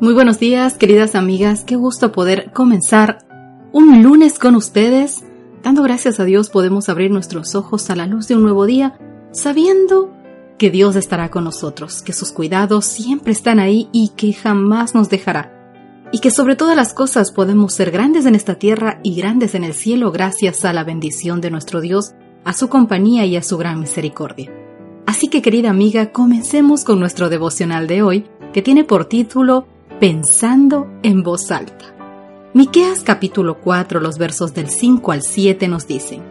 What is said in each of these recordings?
Muy buenos días, queridas amigas. Qué gusto poder comenzar un lunes con ustedes. Dando gracias a Dios podemos abrir nuestros ojos a la luz de un nuevo día, sabiendo que Dios estará con nosotros, que sus cuidados siempre están ahí y que jamás nos dejará. Y que sobre todas las cosas podemos ser grandes en esta tierra y grandes en el cielo gracias a la bendición de nuestro Dios, a su compañía y a su gran misericordia. Así que querida amiga, comencemos con nuestro devocional de hoy, que tiene por título Pensando en voz alta. Miqueas capítulo 4, los versos del 5 al 7 nos dicen: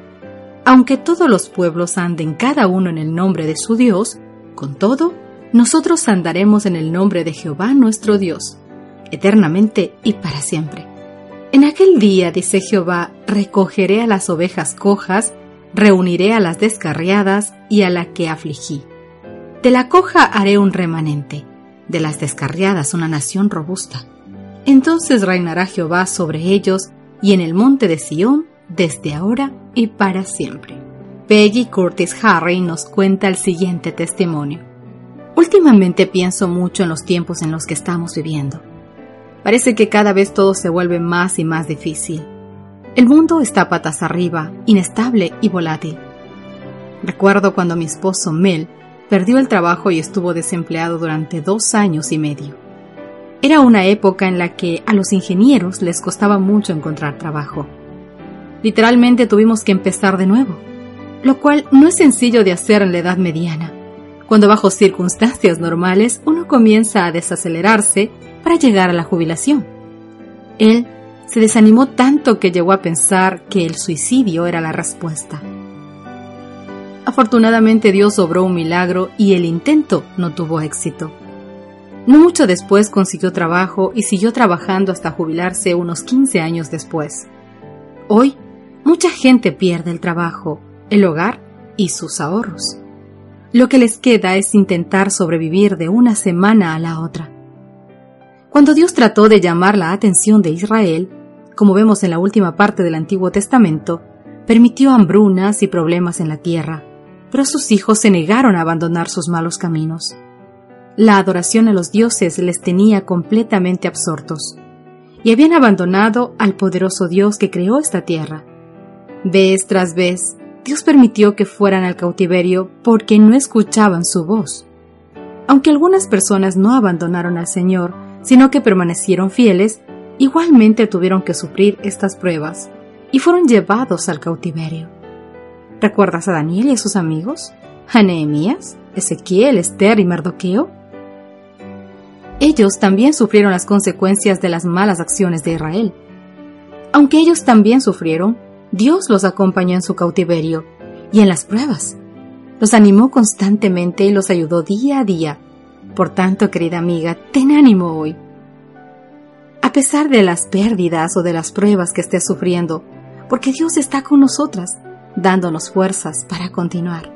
Aunque todos los pueblos anden cada uno en el nombre de su Dios, con todo, nosotros andaremos en el nombre de Jehová nuestro Dios, eternamente y para siempre. En aquel día, dice Jehová, recogeré a las ovejas cojas, reuniré a las descarriadas y a la que afligí. De la coja haré un remanente de las descarriadas una nación robusta. Entonces reinará Jehová sobre ellos y en el monte de Sión desde ahora y para siempre. Peggy Curtis Harry nos cuenta el siguiente testimonio. Últimamente pienso mucho en los tiempos en los que estamos viviendo. Parece que cada vez todo se vuelve más y más difícil. El mundo está patas arriba, inestable y volátil. Recuerdo cuando mi esposo Mel Perdió el trabajo y estuvo desempleado durante dos años y medio. Era una época en la que a los ingenieros les costaba mucho encontrar trabajo. Literalmente tuvimos que empezar de nuevo, lo cual no es sencillo de hacer en la edad mediana, cuando bajo circunstancias normales uno comienza a desacelerarse para llegar a la jubilación. Él se desanimó tanto que llegó a pensar que el suicidio era la respuesta. Afortunadamente Dios obró un milagro y el intento no tuvo éxito. No mucho después consiguió trabajo y siguió trabajando hasta jubilarse unos 15 años después. Hoy, mucha gente pierde el trabajo, el hogar y sus ahorros. Lo que les queda es intentar sobrevivir de una semana a la otra. Cuando Dios trató de llamar la atención de Israel, como vemos en la última parte del Antiguo Testamento, permitió hambrunas y problemas en la tierra, pero sus hijos se negaron a abandonar sus malos caminos. La adoración a los dioses les tenía completamente absortos, y habían abandonado al poderoso Dios que creó esta tierra. Vez tras vez, Dios permitió que fueran al cautiverio porque no escuchaban su voz. Aunque algunas personas no abandonaron al Señor, sino que permanecieron fieles, igualmente tuvieron que sufrir estas pruebas y fueron llevados al cautiverio. ¿Recuerdas a Daniel y a sus amigos? ¿A Nehemías, Ezequiel, Esther y Mardoqueo? Ellos también sufrieron las consecuencias de las malas acciones de Israel. Aunque ellos también sufrieron, Dios los acompañó en su cautiverio y en las pruebas. Los animó constantemente y los ayudó día a día. Por tanto, querida amiga, ten ánimo hoy. A pesar de las pérdidas o de las pruebas que estés sufriendo, porque Dios está con nosotras dándonos fuerzas para continuar.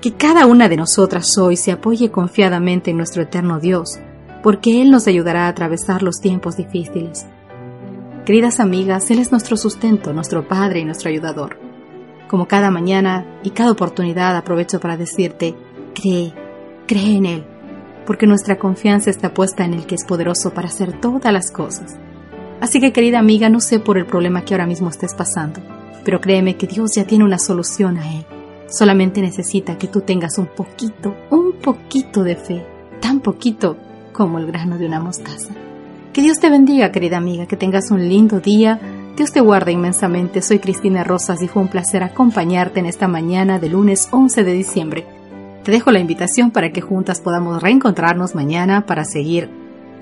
Que cada una de nosotras hoy se apoye confiadamente en nuestro eterno Dios, porque Él nos ayudará a atravesar los tiempos difíciles. Queridas amigas, Él es nuestro sustento, nuestro Padre y nuestro ayudador. Como cada mañana y cada oportunidad aprovecho para decirte, cree, cree en Él, porque nuestra confianza está puesta en el que es poderoso para hacer todas las cosas. Así que querida amiga, no sé por el problema que ahora mismo estés pasando pero créeme que Dios ya tiene una solución a él. Solamente necesita que tú tengas un poquito, un poquito de fe, tan poquito como el grano de una mostaza. Que Dios te bendiga, querida amiga, que tengas un lindo día. Dios te guarda inmensamente. Soy Cristina Rosas y fue un placer acompañarte en esta mañana de lunes 11 de diciembre. Te dejo la invitación para que juntas podamos reencontrarnos mañana para seguir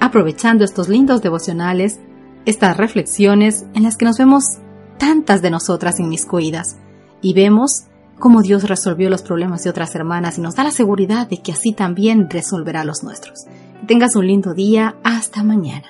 aprovechando estos lindos devocionales, estas reflexiones en las que nos vemos tantas de nosotras inmiscuidas y vemos cómo Dios resolvió los problemas de otras hermanas y nos da la seguridad de que así también resolverá los nuestros. Tengas un lindo día. Hasta mañana.